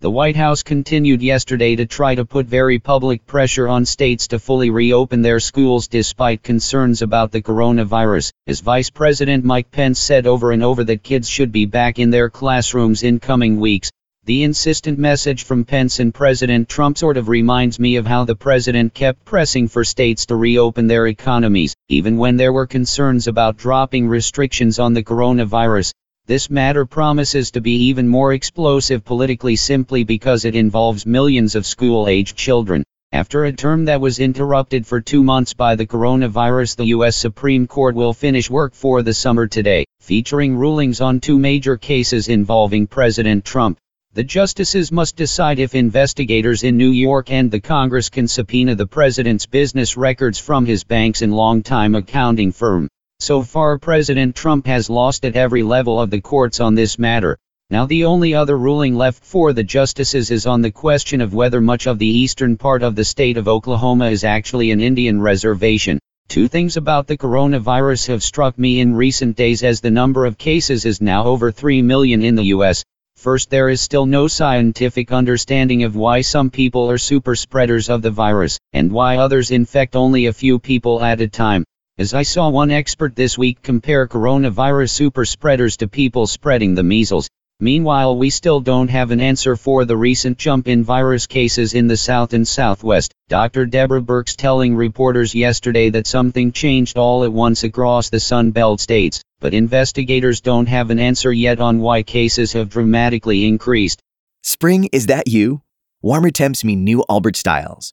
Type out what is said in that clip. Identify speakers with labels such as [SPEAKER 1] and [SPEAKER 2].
[SPEAKER 1] The White House continued yesterday to try to put very public pressure on states to fully reopen their schools despite concerns about the coronavirus, as Vice President Mike Pence said over and over that kids should be back in their classrooms in coming weeks. The insistent message from Pence and President Trump sort of reminds me of how the president kept pressing for states to reopen their economies, even when there were concerns about dropping restrictions on the coronavirus. This matter promises to be even more explosive politically simply because it involves millions of school-aged children. After a term that was interrupted for two months by the coronavirus the U.S. Supreme Court will finish work for the summer today, featuring rulings on two major cases involving President Trump. The justices must decide if investigators in New York and the Congress can subpoena the president's business records from his banks and longtime accounting firm. So far President Trump has lost at every level of the courts on this matter. Now the only other ruling left for the justices is on the question of whether much of the eastern part of the state of Oklahoma is actually an Indian reservation. Two things about the coronavirus have struck me in recent days as the number of cases is now over 3 million in the U.S. First, there is still no scientific understanding of why some people are super spreaders of the virus, and why others infect only a few people at a time as I saw one expert this week compare coronavirus super spreaders to people spreading the measles. Meanwhile, we still don't have an answer for the recent jump in virus cases in the South and Southwest. Dr. Deborah Birx telling reporters yesterday that something changed all at once across the Sun Belt states, but investigators don't have an answer yet on why cases have dramatically increased.
[SPEAKER 2] Spring, is that you? Warmer temps mean new Allbirds styles.